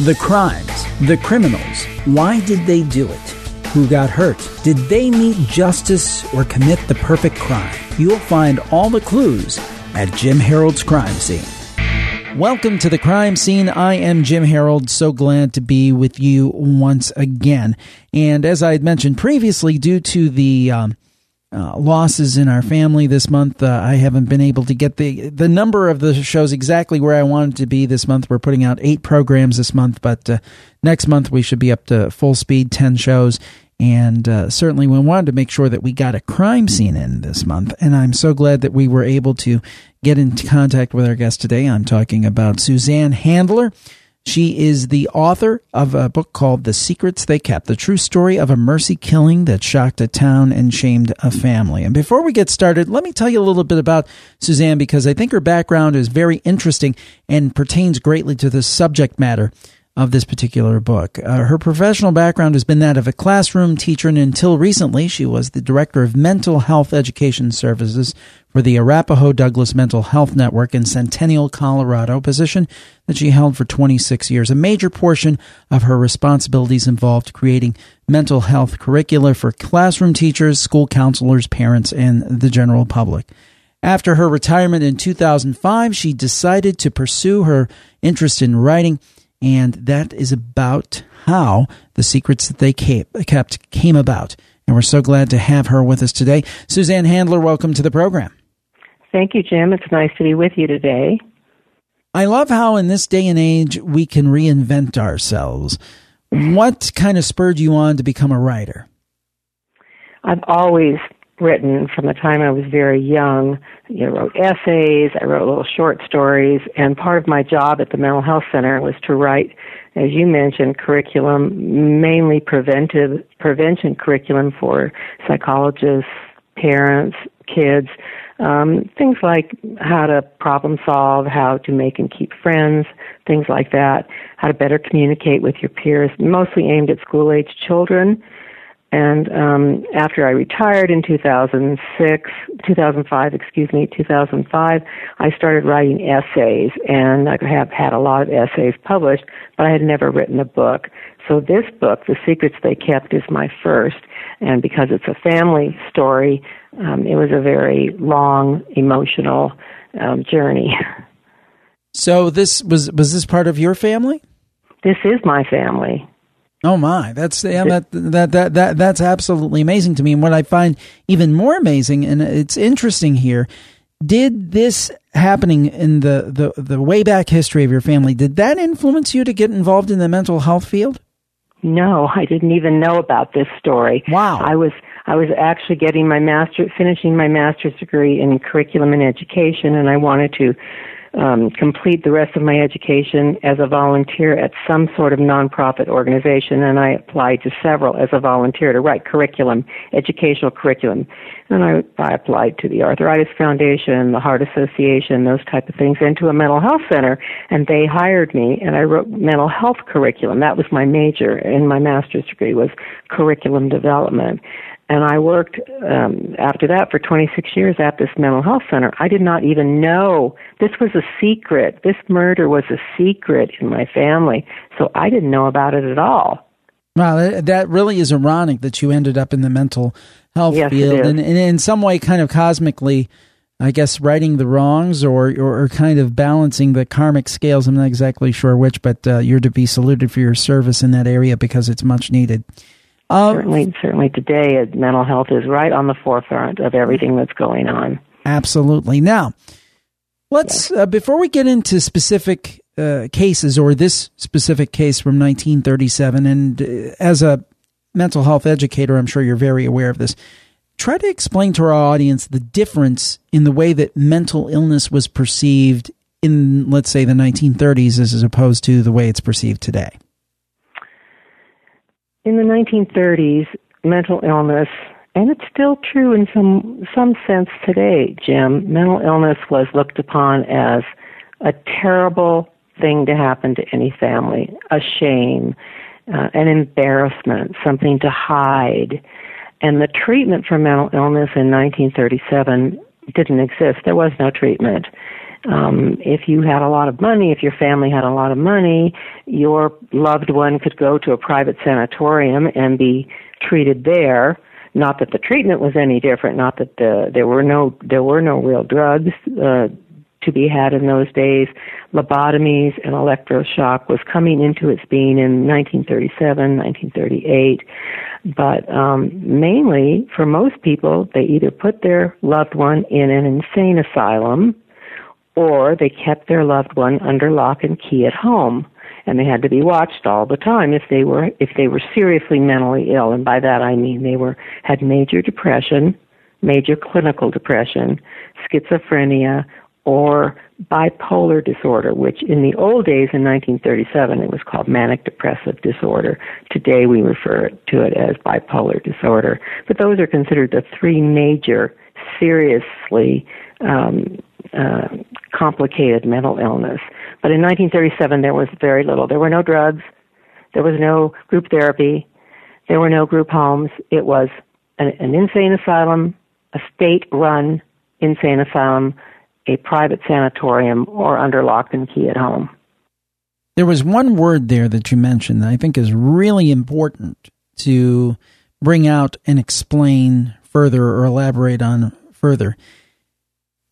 The crimes, the criminals, why did they do it? Who got hurt? Did they meet justice or commit the perfect crime? You'll find all the clues at Jim Harold's Crime Scene. Welcome to the crime scene. I am Jim Harold. So glad to be with you once again. And as I had mentioned previously, due to the um, uh, losses in our family this month. Uh, I haven't been able to get the the number of the shows exactly where I wanted to be this month. We're putting out eight programs this month, but uh, next month we should be up to full speed, ten shows. And uh, certainly, we wanted to make sure that we got a crime scene in this month. And I'm so glad that we were able to get into contact with our guest today. I'm talking about Suzanne Handler. She is the author of a book called The Secrets They Kept, the true story of a mercy killing that shocked a town and shamed a family. And before we get started, let me tell you a little bit about Suzanne because I think her background is very interesting and pertains greatly to the subject matter of this particular book. Uh, her professional background has been that of a classroom teacher, and until recently, she was the director of mental health education services for the Arapahoe Douglas Mental Health Network in Centennial, Colorado, position that she held for 26 years. A major portion of her responsibilities involved creating mental health curricula for classroom teachers, school counselors, parents, and the general public. After her retirement in 2005, she decided to pursue her interest in writing and that is about how the secrets that they kept came about. And we're so glad to have her with us today. Suzanne Handler, welcome to the program. Thank you, Jim. It's nice to be with you today. I love how in this day and age we can reinvent ourselves. What kind of spurred you on to become a writer? I've always written from the time I was very young. You know, wrote essays, I wrote little short stories, and part of my job at the mental health center was to write, as you mentioned, curriculum, mainly preventive prevention curriculum for psychologists, parents, kids, um, things like how to problem solve, how to make and keep friends, things like that, how to better communicate with your peers, mostly aimed at school age children and um, after I retired in 2006, 2005, excuse me, 2005, I started writing essays, and I have had a lot of essays published, but I had never written a book. So this book, The Secrets They Kept, is my first, and because it's a family story, um, it was a very long, emotional um, journey. So this was was this part of your family? This is my family. Oh my, that's yeah, that, that that that that's absolutely amazing to me. And what I find even more amazing, and it's interesting here, did this happening in the the the way back history of your family did that influence you to get involved in the mental health field? No, I didn't even know about this story. Wow, I was I was actually getting my master, finishing my master's degree in curriculum and education, and I wanted to um, complete the rest of my education as a volunteer at some sort of nonprofit organization, and I applied to several as a volunteer to write curriculum, educational curriculum. And I, I applied to the Arthritis Foundation, the Heart Association, those type of things, and to a mental health center, and they hired me, and I wrote mental health curriculum. That was my major in my master's degree was curriculum development. And I worked um, after that for 26 years at this mental health center. I did not even know this was a secret. This murder was a secret in my family, so I didn't know about it at all. Wow, that really is ironic that you ended up in the mental health yes, field, and, and, in some way, kind of cosmically, I guess, righting the wrongs or, or, or kind of balancing the karmic scales. I'm not exactly sure which, but uh, you're to be saluted for your service in that area because it's much needed. Um, certainly, certainly today, mental health is right on the forefront of everything that's going on. Absolutely. Now, let's uh, before we get into specific uh, cases or this specific case from 1937, and uh, as a mental health educator, I'm sure you're very aware of this. Try to explain to our audience the difference in the way that mental illness was perceived in, let's say, the 1930s as opposed to the way it's perceived today. In the 1930s, mental illness, and it's still true in some some sense today, Jim. Mental illness was looked upon as a terrible thing to happen to any family, a shame, uh, an embarrassment, something to hide. And the treatment for mental illness in 1937 didn't exist. There was no treatment. Um, if you had a lot of money, if your family had a lot of money, your loved one could go to a private sanatorium and be treated there. Not that the treatment was any different. Not that the, there were no there were no real drugs uh, to be had in those days. Lobotomies and electroshock was coming into its being in 1937, 1938. But um, mainly, for most people, they either put their loved one in an insane asylum or they kept their loved one under lock and key at home and they had to be watched all the time if they were if they were seriously mentally ill and by that I mean they were had major depression, major clinical depression, schizophrenia or bipolar disorder, which in the old days in 1937 it was called manic depressive disorder. Today we refer to it as bipolar disorder. But those are considered the three major, seriously um, uh, complicated mental illness. But in 1937 there was very little. There were no drugs. There was no group therapy. There were no group homes. It was an, an insane asylum, a state-run insane asylum a private sanatorium or under lock and key at home. There was one word there that you mentioned that I think is really important to bring out and explain further or elaborate on further.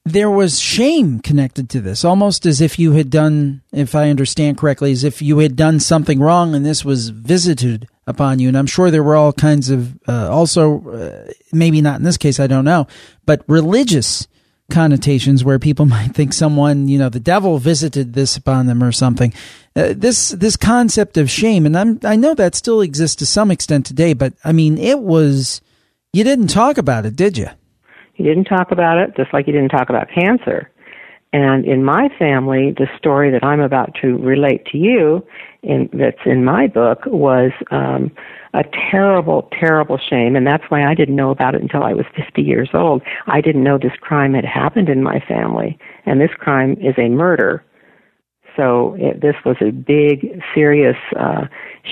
There was shame connected to this, almost as if you had done, if I understand correctly, as if you had done something wrong and this was visited upon you. And I'm sure there were all kinds of, uh, also, uh, maybe not in this case, I don't know, but religious connotations where people might think someone, you know, the devil visited this upon them or something. Uh, this this concept of shame, and I'm I know that still exists to some extent today, but I mean, it was you didn't talk about it, did you? You didn't talk about it, just like he didn't talk about cancer. And in my family, the story that I'm about to relate to you, in, that's in my book, was um, a terrible, terrible shame, and that's why I didn't know about it until I was 50 years old. I didn't know this crime had happened in my family, and this crime is a murder. So it, this was a big, serious, uh,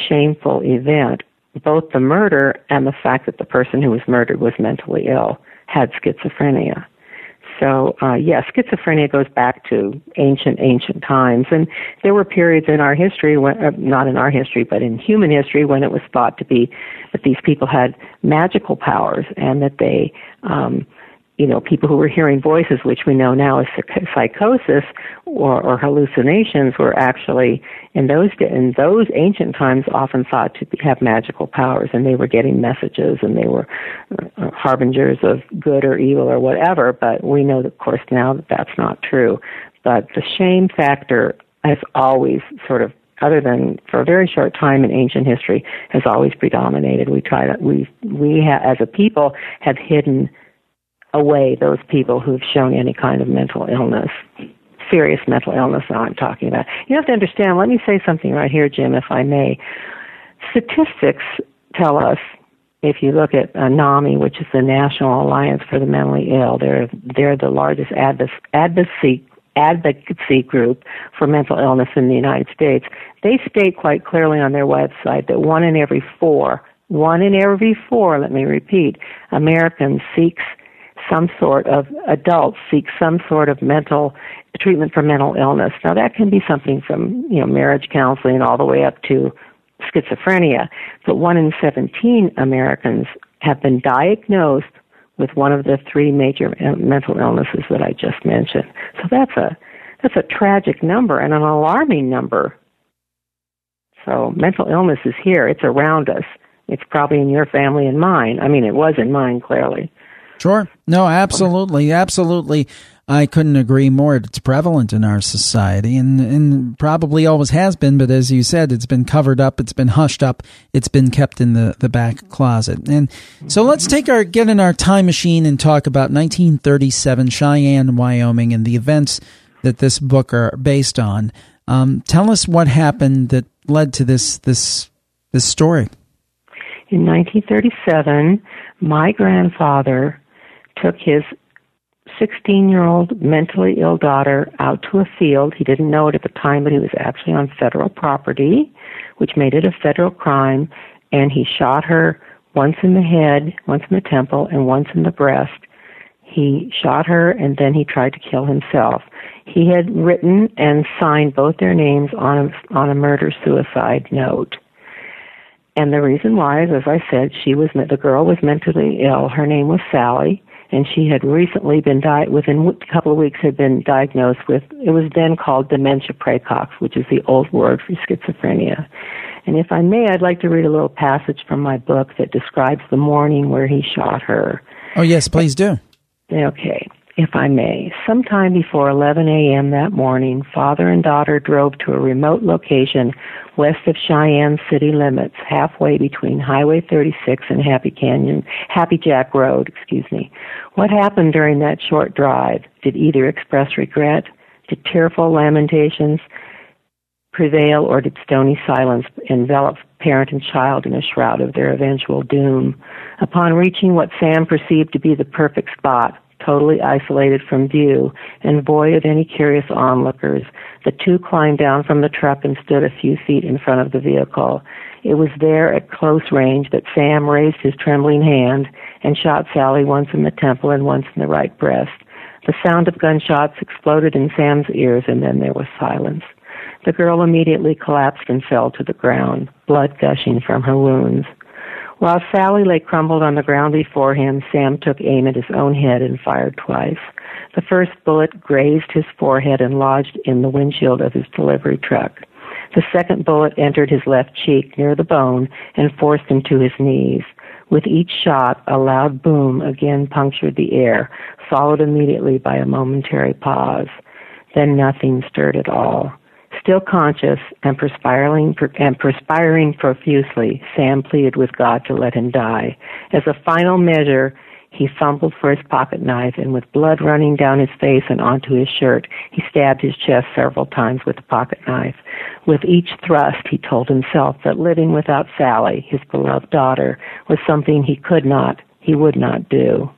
shameful event. Both the murder and the fact that the person who was murdered was mentally ill had schizophrenia. So, uh, yeah, schizophrenia goes back to ancient, ancient times. And there were periods in our history, when, uh, not in our history, but in human history, when it was thought to be that these people had magical powers and that they, um, you know, people who were hearing voices, which we know now as psychosis or, or hallucinations, were actually in those in those ancient times often thought to have magical powers, and they were getting messages, and they were uh, harbingers of good or evil or whatever. But we know, of course, now that that's not true. But the shame factor has always sort of other than for a very short time in ancient history, has always predominated. We try to we we ha, as a people have hidden away those people who've shown any kind of mental illness, serious mental illness that I'm talking about. You have to understand, let me say something right here, Jim, if I may. Statistics tell us, if you look at uh, NAMI, which is the National Alliance for the Mentally Ill, they're, they're the largest advocacy advocacy group for mental illness in the United States. They state quite clearly on their website that one in every four, one in every four, let me repeat, Americans seeks some sort of adults seek some sort of mental treatment for mental illness. Now that can be something from, you know, marriage counseling all the way up to schizophrenia. But one in 17 Americans have been diagnosed with one of the three major uh, mental illnesses that I just mentioned. So that's a that's a tragic number and an alarming number. So mental illness is here. It's around us. It's probably in your family and mine. I mean, it was in mine clearly. Sure. No, absolutely. Absolutely. I couldn't agree more. It's prevalent in our society and, and probably always has been, but as you said, it's been covered up, it's been hushed up, it's been kept in the, the back closet. And so let's take our get in our time machine and talk about 1937 Cheyenne, Wyoming, and the events that this book are based on. Um, tell us what happened that led to this this this story. In 1937, my grandfather took his 16 year old mentally ill daughter out to a field. He didn't know it at the time, but he was actually on federal property, which made it a federal crime. And he shot her once in the head, once in the temple, and once in the breast. He shot her and then he tried to kill himself. He had written and signed both their names on a, on a murder suicide note. And the reason why is, as I said, she was the girl was mentally ill. Her name was Sally, and she had recently been di- within a couple of weeks had been diagnosed with it was then called dementia praecox, which is the old word for schizophrenia. And if I may, I'd like to read a little passage from my book that describes the morning where he shot her. Oh yes, please do. Okay if I may. Sometime before 11 a.m. that morning, father and daughter drove to a remote location west of Cheyenne city limits, halfway between Highway 36 and Happy Canyon, Happy Jack Road, excuse me. What happened during that short drive? Did either express regret? Did tearful lamentations prevail, or did stony silence envelop parent and child in a shroud of their eventual doom? Upon reaching what Sam perceived to be the perfect spot, totally isolated from view and void of any curious onlookers. The two climbed down from the truck and stood a few feet in front of the vehicle. It was there at close range that Sam raised his trembling hand and shot Sally once in the temple and once in the right breast. The sound of gunshots exploded in Sam's ears and then there was silence. The girl immediately collapsed and fell to the ground, blood gushing from her wounds. While Sally lay crumpled on the ground before him, Sam took aim at his own head and fired twice. The first bullet grazed his forehead and lodged in the windshield of his delivery truck. The second bullet entered his left cheek near the bone and forced him to his knees. With each shot, a loud boom again punctured the air, followed immediately by a momentary pause. Then nothing stirred at all. Still conscious and perspiring, and perspiring profusely, Sam pleaded with God to let him die. As a final measure, he fumbled for his pocket knife, and with blood running down his face and onto his shirt, he stabbed his chest several times with the pocket knife. With each thrust, he told himself that living without Sally, his beloved daughter, was something he could not, he would not do.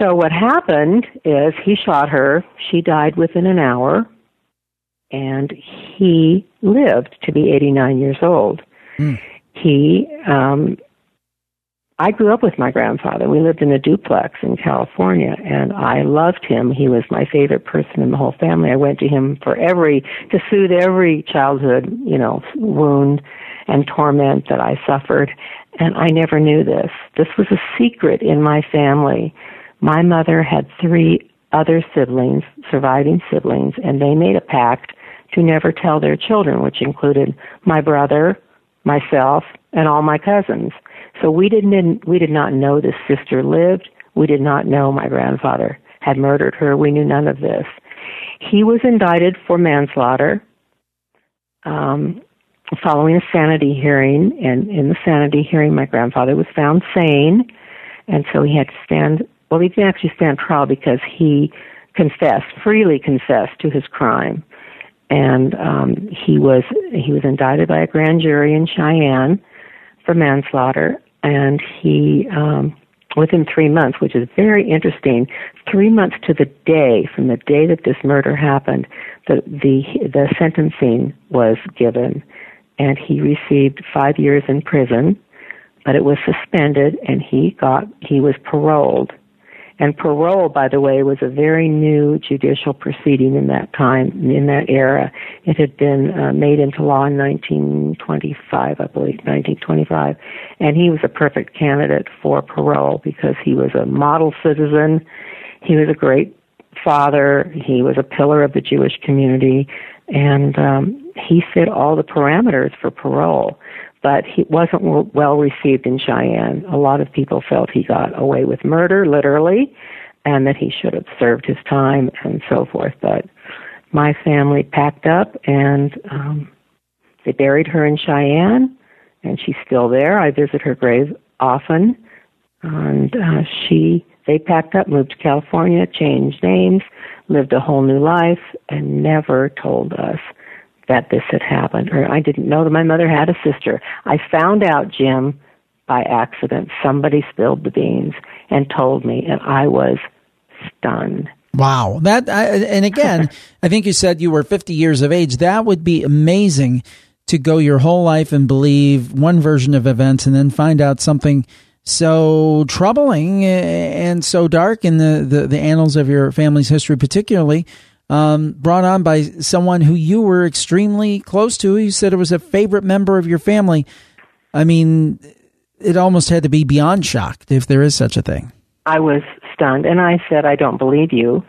So what happened is he shot her. She died within an hour and he lived to be 89 years old. Mm. He, um, I grew up with my grandfather. We lived in a duplex in California, and I loved him. He was my favorite person in the whole family. I went to him for every to soothe every childhood, you know, wound and torment that I suffered. And I never knew this. This was a secret in my family. My mother had three other siblings, surviving siblings, and they made a pact to never tell their children, which included my brother, myself, and all my cousins. So we didn't we did not know this sister lived. We did not know my grandfather had murdered her. We knew none of this. He was indicted for manslaughter um, following a sanity hearing, and in the sanity hearing, my grandfather was found sane, and so he had to stand. Well, he didn't actually stand trial because he confessed, freely confessed to his crime. And um, he was he was indicted by a grand jury in Cheyenne for manslaughter, and he um, within three months, which is very interesting, three months to the day from the day that this murder happened, the the the sentencing was given, and he received five years in prison, but it was suspended, and he got he was paroled and parole, by the way, was a very new judicial proceeding in that time, in that era. It had been uh, made into law in 1925, I believe, 1925. And he was a perfect candidate for parole because he was a model citizen. He was a great father. He was a pillar of the Jewish community. And um, he fit all the parameters for parole but he wasn't well received in Cheyenne. A lot of people felt he got away with murder, literally, and that he should have served his time and so forth. But my family packed up and um, they buried her in Cheyenne, and she's still there. I visit her grave often, and uh, she they packed up, moved to California, changed names, lived a whole new life, and never told us that this had happened, or I didn't know that my mother had a sister. I found out, Jim, by accident. Somebody spilled the beans and told me, and I was stunned. Wow. That I, and again, I think you said you were 50 years of age. That would be amazing to go your whole life and believe one version of events and then find out something so troubling eh, and so dark in the, the, the annals of your family's history, particularly um, brought on by someone who you were extremely close to. You said it was a favorite member of your family. I mean, it almost had to be beyond shocked if there is such a thing. I was stunned, and I said, I don't believe you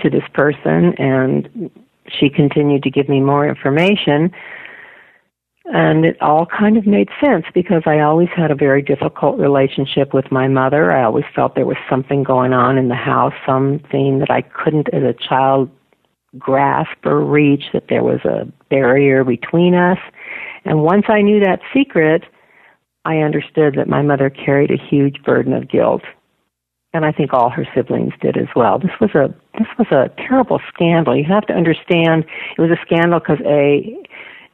to this person, and she continued to give me more information. And it all kind of made sense because I always had a very difficult relationship with my mother. I always felt there was something going on in the house, something that I couldn't as a child grasp or reach, that there was a barrier between us. And once I knew that secret, I understood that my mother carried a huge burden of guilt. And I think all her siblings did as well. This was a this was a terrible scandal. You have to understand it was a scandal because a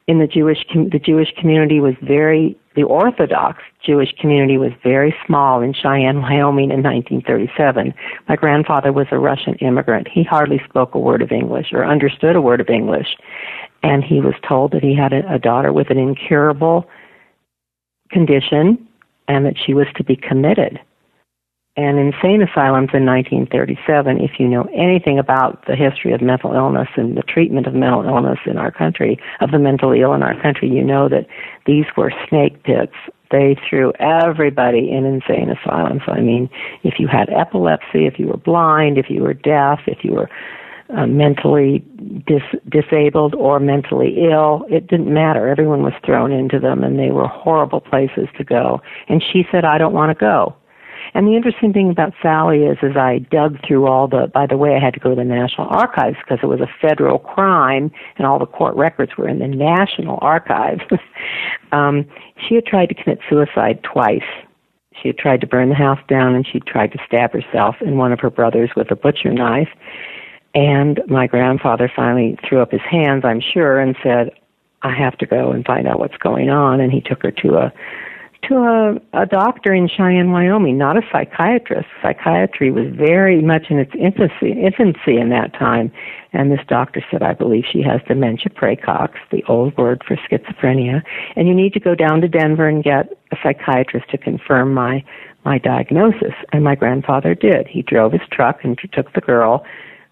in the Jewish the Jewish community was very the Orthodox Jewish community was very small in Cheyenne, Wyoming in 1937. My grandfather was a Russian immigrant. He hardly spoke a word of English or understood a word of English. And he was told that he had a, a daughter with an incurable condition and that she was to be committed and insane asylums in 1937, if you know anything about the history of mental illness and the treatment of mental illness in our country, of the mentally ill in our country, you know that these were snake pits. They threw everybody in insane asylums. I mean, if you had epilepsy, if you were blind, if you were deaf, if you were uh, mentally dis- disabled or mentally ill, it didn't matter. Everyone was thrown into them, and they were horrible places to go. And she said, I don't want to go. And the interesting thing about Sally is, as I dug through all the, by the way, I had to go to the National Archives because it was a federal crime and all the court records were in the National Archives. um, she had tried to commit suicide twice. She had tried to burn the house down and she tried to stab herself and one of her brothers with a butcher knife. And my grandfather finally threw up his hands, I'm sure, and said, I have to go and find out what's going on. And he took her to a to a, a doctor in Cheyenne, Wyoming, not a psychiatrist. Psychiatry was very much in its infancy, infancy in that time. And this doctor said, I believe she has dementia praecox, the old word for schizophrenia, and you need to go down to Denver and get a psychiatrist to confirm my, my diagnosis. And my grandfather did. He drove his truck and took the girl.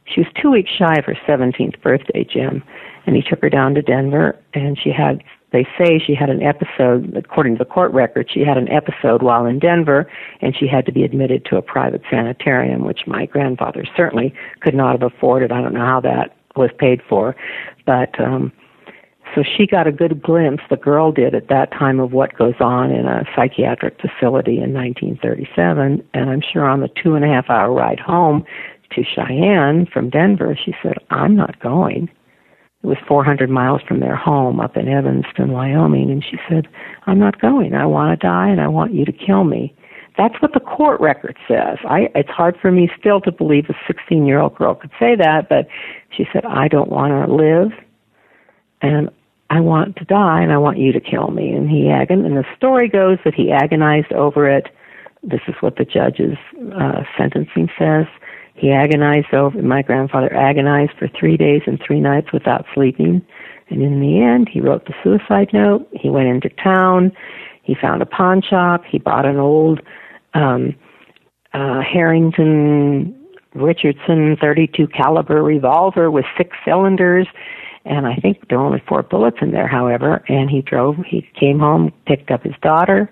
She was two weeks shy of her 17th birthday, Jim. And he took her down to Denver, and she had they say she had an episode, according to the court record, she had an episode while in Denver and she had to be admitted to a private sanitarium, which my grandfather certainly could not have afforded. I don't know how that was paid for. But, um, so she got a good glimpse, the girl did at that time, of what goes on in a psychiatric facility in 1937. And I'm sure on the two and a half hour ride home to Cheyenne from Denver, she said, I'm not going. It was 400 miles from their home up in Evanston, Wyoming, and she said, I'm not going. I want to die and I want you to kill me. That's what the court record says. I, it's hard for me still to believe a 16 year old girl could say that, but she said, I don't want to live and I want to die and I want you to kill me. And he agon, and the story goes that he agonized over it. This is what the judge's uh, sentencing says. He agonized over, my grandfather agonized for three days and three nights without sleeping. And in the end, he wrote the suicide note. He went into town. He found a pawn shop. He bought an old um, uh, Harrington Richardson 32 caliber revolver with six cylinders. And I think there were only four bullets in there, however. And he drove, he came home, picked up his daughter.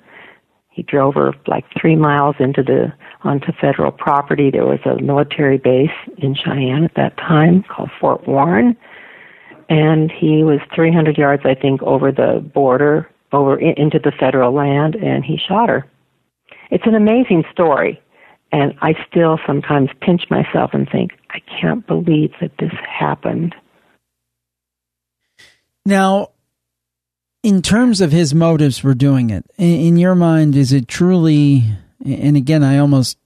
He drove her like three miles into the onto federal property. There was a military base in Cheyenne at that time called Fort Warren, and he was 300 yards, I think, over the border, over in, into the federal land, and he shot her. It's an amazing story, and I still sometimes pinch myself and think, I can't believe that this happened. Now, in terms of his motives for doing it, in your mind, is it truly and again, I almost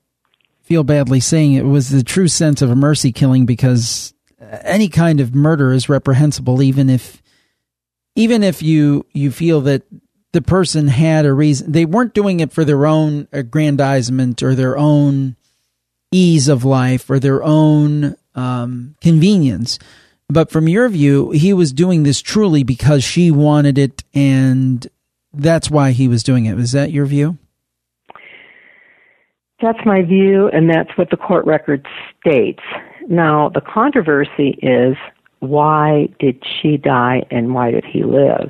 feel badly saying it was the true sense of a mercy killing because any kind of murder is reprehensible, even if, even if you you feel that the person had a reason. They weren't doing it for their own aggrandizement or their own ease of life or their own um, convenience. But from your view, he was doing this truly because she wanted it, and that's why he was doing it. Is that your view? That's my view, and that's what the court record states. Now, the controversy is why did she die and why did he live?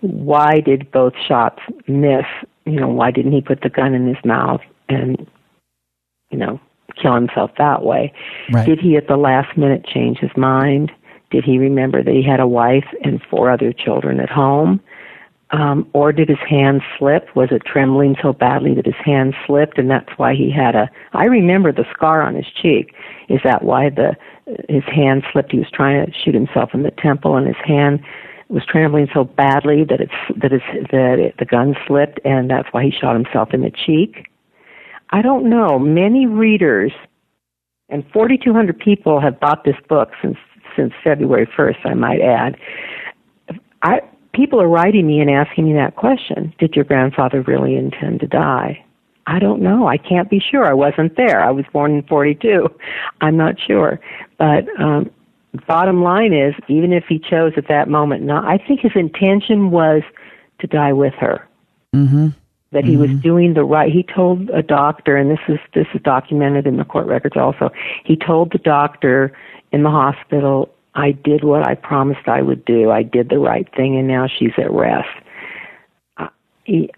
Why did both shots miss? You know, why didn't he put the gun in his mouth and, you know, kill himself that way? Right. Did he at the last minute change his mind? Did he remember that he had a wife and four other children at home? Um, or did his hand slip? Was it trembling so badly that his hand slipped, and that's why he had a? I remember the scar on his cheek. Is that why the his hand slipped? He was trying to shoot himself in the temple, and his hand was trembling so badly that it's that it's that it, the gun slipped, and that's why he shot himself in the cheek. I don't know. Many readers and 4,200 people have bought this book since since February 1st. I might add. I people are writing me and asking me that question Did your grandfather really intend to die? I don't know. I can't be sure. I wasn't there. I was born in 42. I'm not sure. But um, bottom line is, even if he chose at that moment not, I think his intention was to die with her. Mm-hmm. That he mm-hmm. was doing the right. He told a doctor, and this is this is documented in the court records. Also, he told the doctor in the hospital, I did what I promised I would do. I did the right thing, and now she's at rest. Uh, he,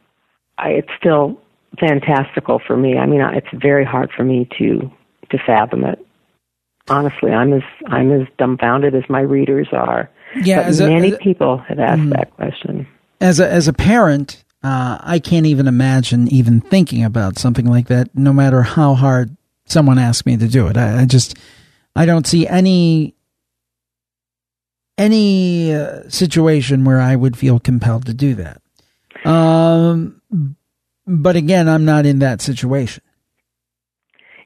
I, it's still fantastical for me. I mean, it's very hard for me to to fathom it. Honestly, I'm as I'm as dumbfounded as my readers are. Yeah, but many a, people have asked mm, that question. As a as a parent, uh, I can't even imagine even thinking about something like that. No matter how hard someone asks me to do it, I, I just I don't see any any uh, situation where I would feel compelled to do that. Um, but again, I'm not in that situation.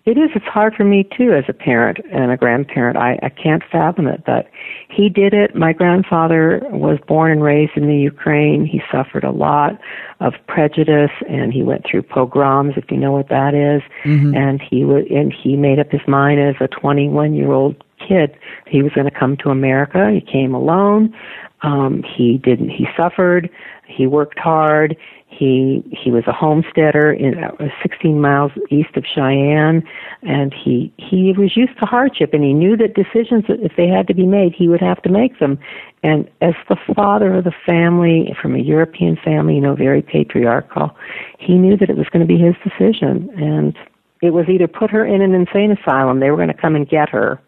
It is. It's hard for me too, as a parent and a grandparent. I, I can't fathom it, but he did it. My grandfather was born and raised in the Ukraine. He suffered a lot of prejudice, and he went through pogroms, if you know what that is. Mm-hmm. And he would, and he made up his mind as a 21 year old kid he was going to come to America. He came alone. Um, he didn't. He suffered. He worked hard. He he was a homesteader in uh, 16 miles east of Cheyenne, and he he was used to hardship, and he knew that decisions, if they had to be made, he would have to make them. And as the father of the family from a European family, you know, very patriarchal, he knew that it was going to be his decision, and it was either put her in an insane asylum, they were going to come and get her,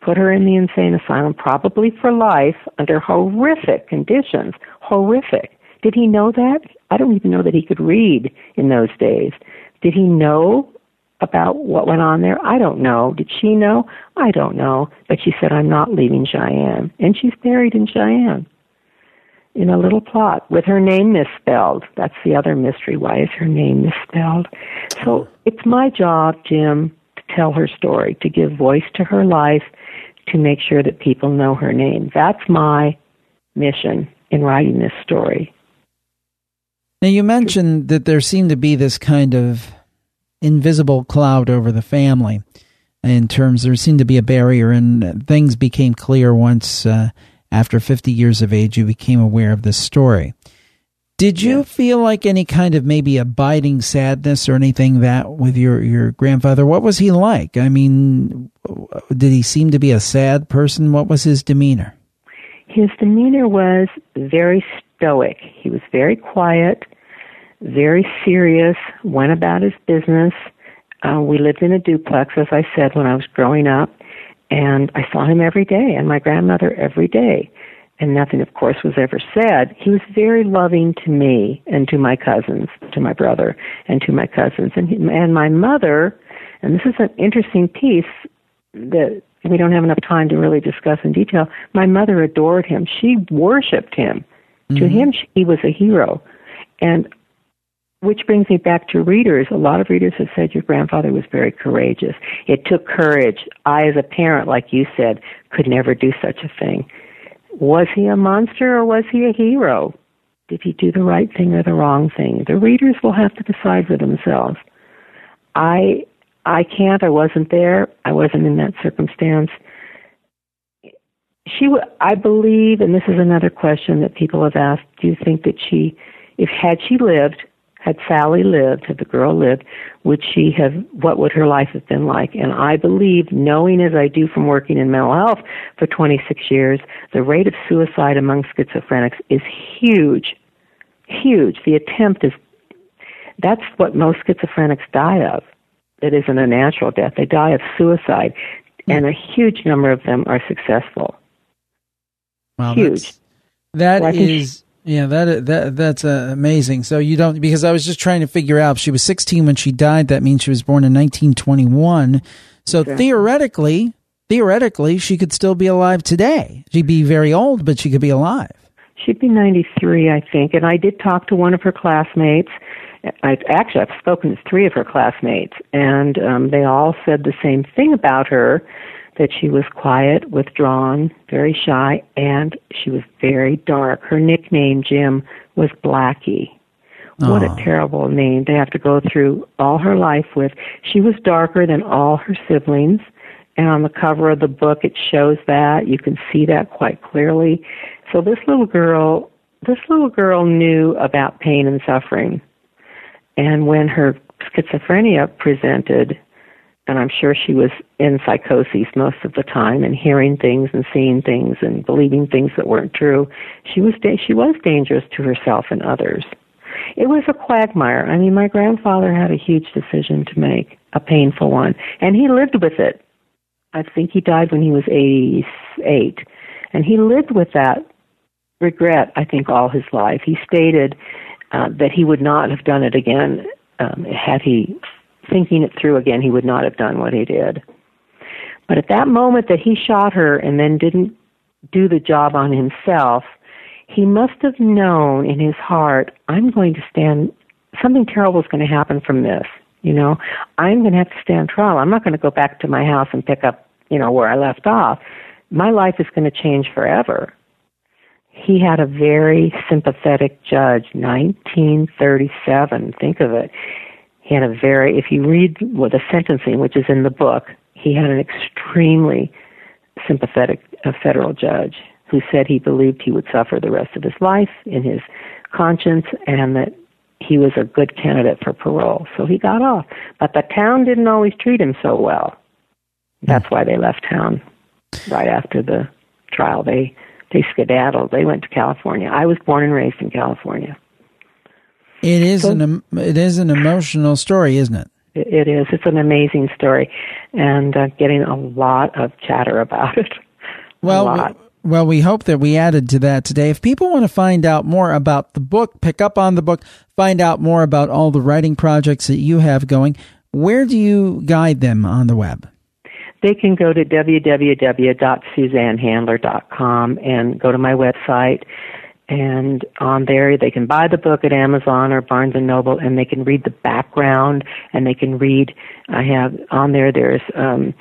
put her in the insane asylum, probably for life, under horrific conditions. Horrific. Did he know that? I don't even know that he could read in those days. Did he know about what went on there? I don't know. Did she know? I don't know. But she said, I'm not leaving Cheyenne. And she's buried in Cheyenne in a little plot with her name misspelled. That's the other mystery. Why is her name misspelled? So it's my job, Jim, to tell her story, to give voice to her life, to make sure that people know her name. That's my mission in writing this story. Now, you mentioned that there seemed to be this kind of invisible cloud over the family in terms there seemed to be a barrier and things became clear once uh, after 50 years of age you became aware of this story. Did you feel like any kind of maybe abiding sadness or anything that with your your grandfather? What was he like? I mean did he seem to be a sad person? What was his demeanor? His demeanor was very stoic. He was very quiet very serious, went about his business. Uh, we lived in a duplex, as I said, when I was growing up, and I saw him every day, and my grandmother every day. And nothing, of course, was ever said. He was very loving to me and to my cousins, to my brother and to my cousins. And, he, and my mother, and this is an interesting piece that we don't have enough time to really discuss in detail. My mother adored him. She worshiped him. Mm-hmm. To him, he was a hero. And which brings me back to readers. A lot of readers have said your grandfather was very courageous. It took courage. I, as a parent, like you said, could never do such a thing. Was he a monster or was he a hero? Did he do the right thing or the wrong thing? The readers will have to decide for themselves. I I can't. I wasn't there. I wasn't in that circumstance. She, I believe, and this is another question that people have asked. Do you think that she, if had she lived, had Sally lived, had the girl lived, would she have, what would her life have been like? And I believe, knowing as I do from working in mental health for 26 years, the rate of suicide among schizophrenics is huge. Huge. The attempt is, that's what most schizophrenics die of. It isn't a natural death. They die of suicide. Mm. And a huge number of them are successful. Wow, huge. That well, is yeah, that that that's uh, amazing. So you don't because I was just trying to figure out. She was 16 when she died. That means she was born in 1921. So okay. theoretically, theoretically, she could still be alive today. She'd be very old, but she could be alive. She'd be 93, I think. And I did talk to one of her classmates. I actually I've spoken to three of her classmates, and um, they all said the same thing about her that she was quiet, withdrawn, very shy, and she was very dark. Her nickname, Jim, was Blackie. What a terrible name to have to go through all her life with. She was darker than all her siblings, and on the cover of the book it shows that. You can see that quite clearly. So this little girl, this little girl knew about pain and suffering. And when her schizophrenia presented, and I'm sure she was in psychosis most of the time and hearing things and seeing things and believing things that weren't true. She was da- she was dangerous to herself and others. It was a quagmire. I mean, my grandfather had a huge decision to make, a painful one, and he lived with it. I think he died when he was 88, and he lived with that regret. I think all his life. He stated uh, that he would not have done it again um, had he thinking it through again, he would not have done what he did. But at that moment that he shot her and then didn't do the job on himself, he must have known in his heart, I'm going to stand, something terrible is going to happen from this. You know, I'm going to have to stand trial. I'm not going to go back to my house and pick up, you know, where I left off. My life is going to change forever. He had a very sympathetic judge, 1937. Think of it. He had a very, if you read the sentencing, which is in the book, he had an extremely sympathetic federal judge who said he believed he would suffer the rest of his life in his conscience and that he was a good candidate for parole. So he got off. But the town didn't always treat him so well. That's why they left town right after the trial. They they skedaddled. They went to California. I was born and raised in California. It is so, an it is an emotional story, isn't it? It is. It's an amazing story, and uh, getting a lot of chatter about it. Well, well, we hope that we added to that today. If people want to find out more about the book, pick up on the book, find out more about all the writing projects that you have going, where do you guide them on the web? They can go to www.suzannehandler.com and go to my website and on there they can buy the book at Amazon or Barnes and Noble and they can read the background and they can read I have on there there's um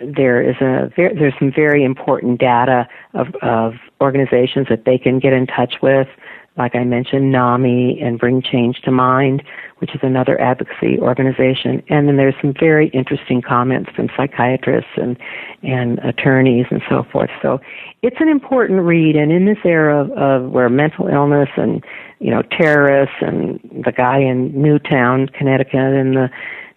there is a there's some very important data of of organizations that they can get in touch with. Like I mentioned NAMI and Bring Change to Mind which is another advocacy organization. And then there's some very interesting comments from psychiatrists and, and attorneys and so forth. So it's an important read. And in this era of, of where mental illness and, you know, terrorists and the guy in Newtown, Connecticut and the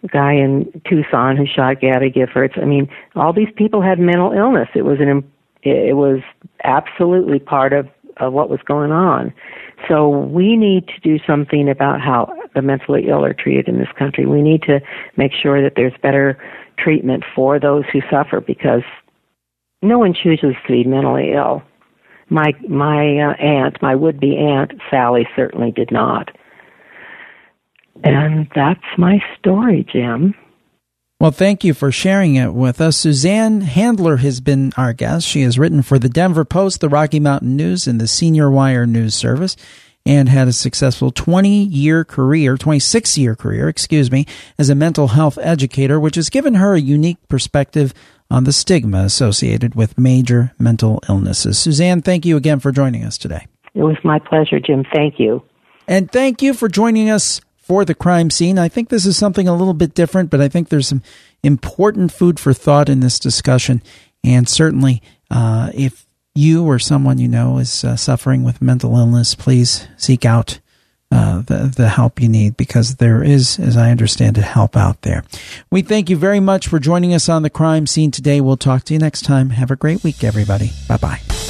guy in Tucson who shot Gabby Giffords, I mean, all these people had mental illness. It was an, it was absolutely part of, of what was going on. So we need to do something about how the mentally ill are treated in this country. We need to make sure that there's better treatment for those who suffer because no one chooses to be mentally ill. My my uh, aunt, my would-be aunt Sally, certainly did not. And that's my story, Jim. Well, thank you for sharing it with us. Suzanne Handler has been our guest. She has written for the Denver Post, the Rocky Mountain News, and the Senior Wire News Service and had a successful 20 year career, 26 year career, excuse me, as a mental health educator, which has given her a unique perspective on the stigma associated with major mental illnesses. Suzanne, thank you again for joining us today. It was my pleasure, Jim. Thank you. And thank you for joining us for the crime scene. I think this is something a little bit different, but I think there's some important food for thought in this discussion. And certainly, uh, if you or someone you know is uh, suffering with mental illness, please seek out uh, the, the help you need because there is, as I understand it, help out there. We thank you very much for joining us on the crime scene today. We'll talk to you next time. Have a great week, everybody. Bye bye.